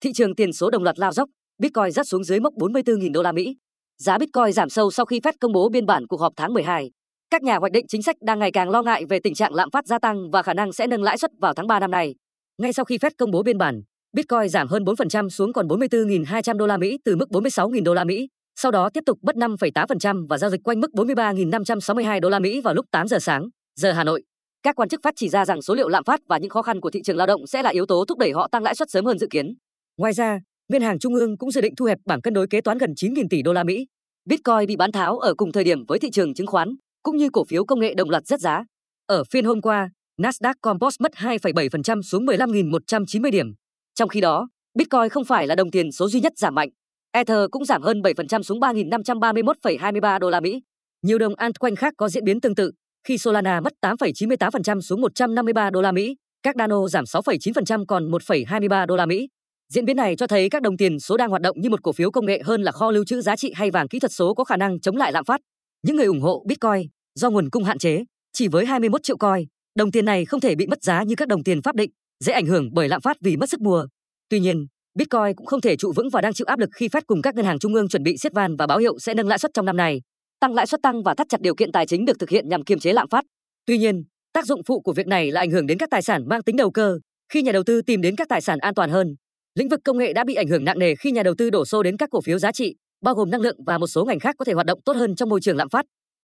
thị trường tiền số đồng loạt lao dốc, Bitcoin rớt xuống dưới mốc 44.000 đô la Mỹ. Giá Bitcoin giảm sâu sau khi Fed công bố biên bản cuộc họp tháng 12. Các nhà hoạch định chính sách đang ngày càng lo ngại về tình trạng lạm phát gia tăng và khả năng sẽ nâng lãi suất vào tháng 3 năm nay. Ngay sau khi Fed công bố biên bản, Bitcoin giảm hơn 4% xuống còn 44.200 đô la Mỹ từ mức 46.000 đô la Mỹ. Sau đó tiếp tục mất 5,8% và giao dịch quanh mức 43.562 đô la Mỹ vào lúc 8 giờ sáng, giờ Hà Nội. Các quan chức Fed chỉ ra rằng số liệu lạm phát và những khó khăn của thị trường lao động sẽ là yếu tố thúc đẩy họ tăng lãi suất sớm hơn dự kiến. Ngoài ra, Ngân hàng Trung ương cũng dự định thu hẹp bảng cân đối kế toán gần 9.000 tỷ đô la Mỹ. Bitcoin bị bán tháo ở cùng thời điểm với thị trường chứng khoán, cũng như cổ phiếu công nghệ đồng loạt rất giá. Ở phiên hôm qua, Nasdaq Composite mất 2,7% xuống 15.190 điểm. Trong khi đó, Bitcoin không phải là đồng tiền số duy nhất giảm mạnh. Ether cũng giảm hơn 7% xuống 3.531,23 đô la Mỹ. Nhiều đồng altcoin khác có diễn biến tương tự, khi Solana mất 8,98% xuống 153 đô la Mỹ, Cardano giảm 6,9% còn 1,23 đô la Mỹ. Diễn biến này cho thấy các đồng tiền số đang hoạt động như một cổ phiếu công nghệ hơn là kho lưu trữ giá trị hay vàng kỹ thuật số có khả năng chống lại lạm phát. Những người ủng hộ Bitcoin do nguồn cung hạn chế, chỉ với 21 triệu coin, đồng tiền này không thể bị mất giá như các đồng tiền pháp định, dễ ảnh hưởng bởi lạm phát vì mất sức mua. Tuy nhiên, Bitcoin cũng không thể trụ vững và đang chịu áp lực khi Fed cùng các ngân hàng trung ương chuẩn bị siết van và báo hiệu sẽ nâng lãi suất trong năm nay. Tăng lãi suất tăng và thắt chặt điều kiện tài chính được thực hiện nhằm kiềm chế lạm phát. Tuy nhiên, tác dụng phụ của việc này là ảnh hưởng đến các tài sản mang tính đầu cơ khi nhà đầu tư tìm đến các tài sản an toàn hơn. Lĩnh vực công nghệ đã bị ảnh hưởng nặng nề khi nhà đầu tư đổ xô đến các cổ phiếu giá trị, bao gồm năng lượng và một số ngành khác có thể hoạt động tốt hơn trong môi trường lạm phát.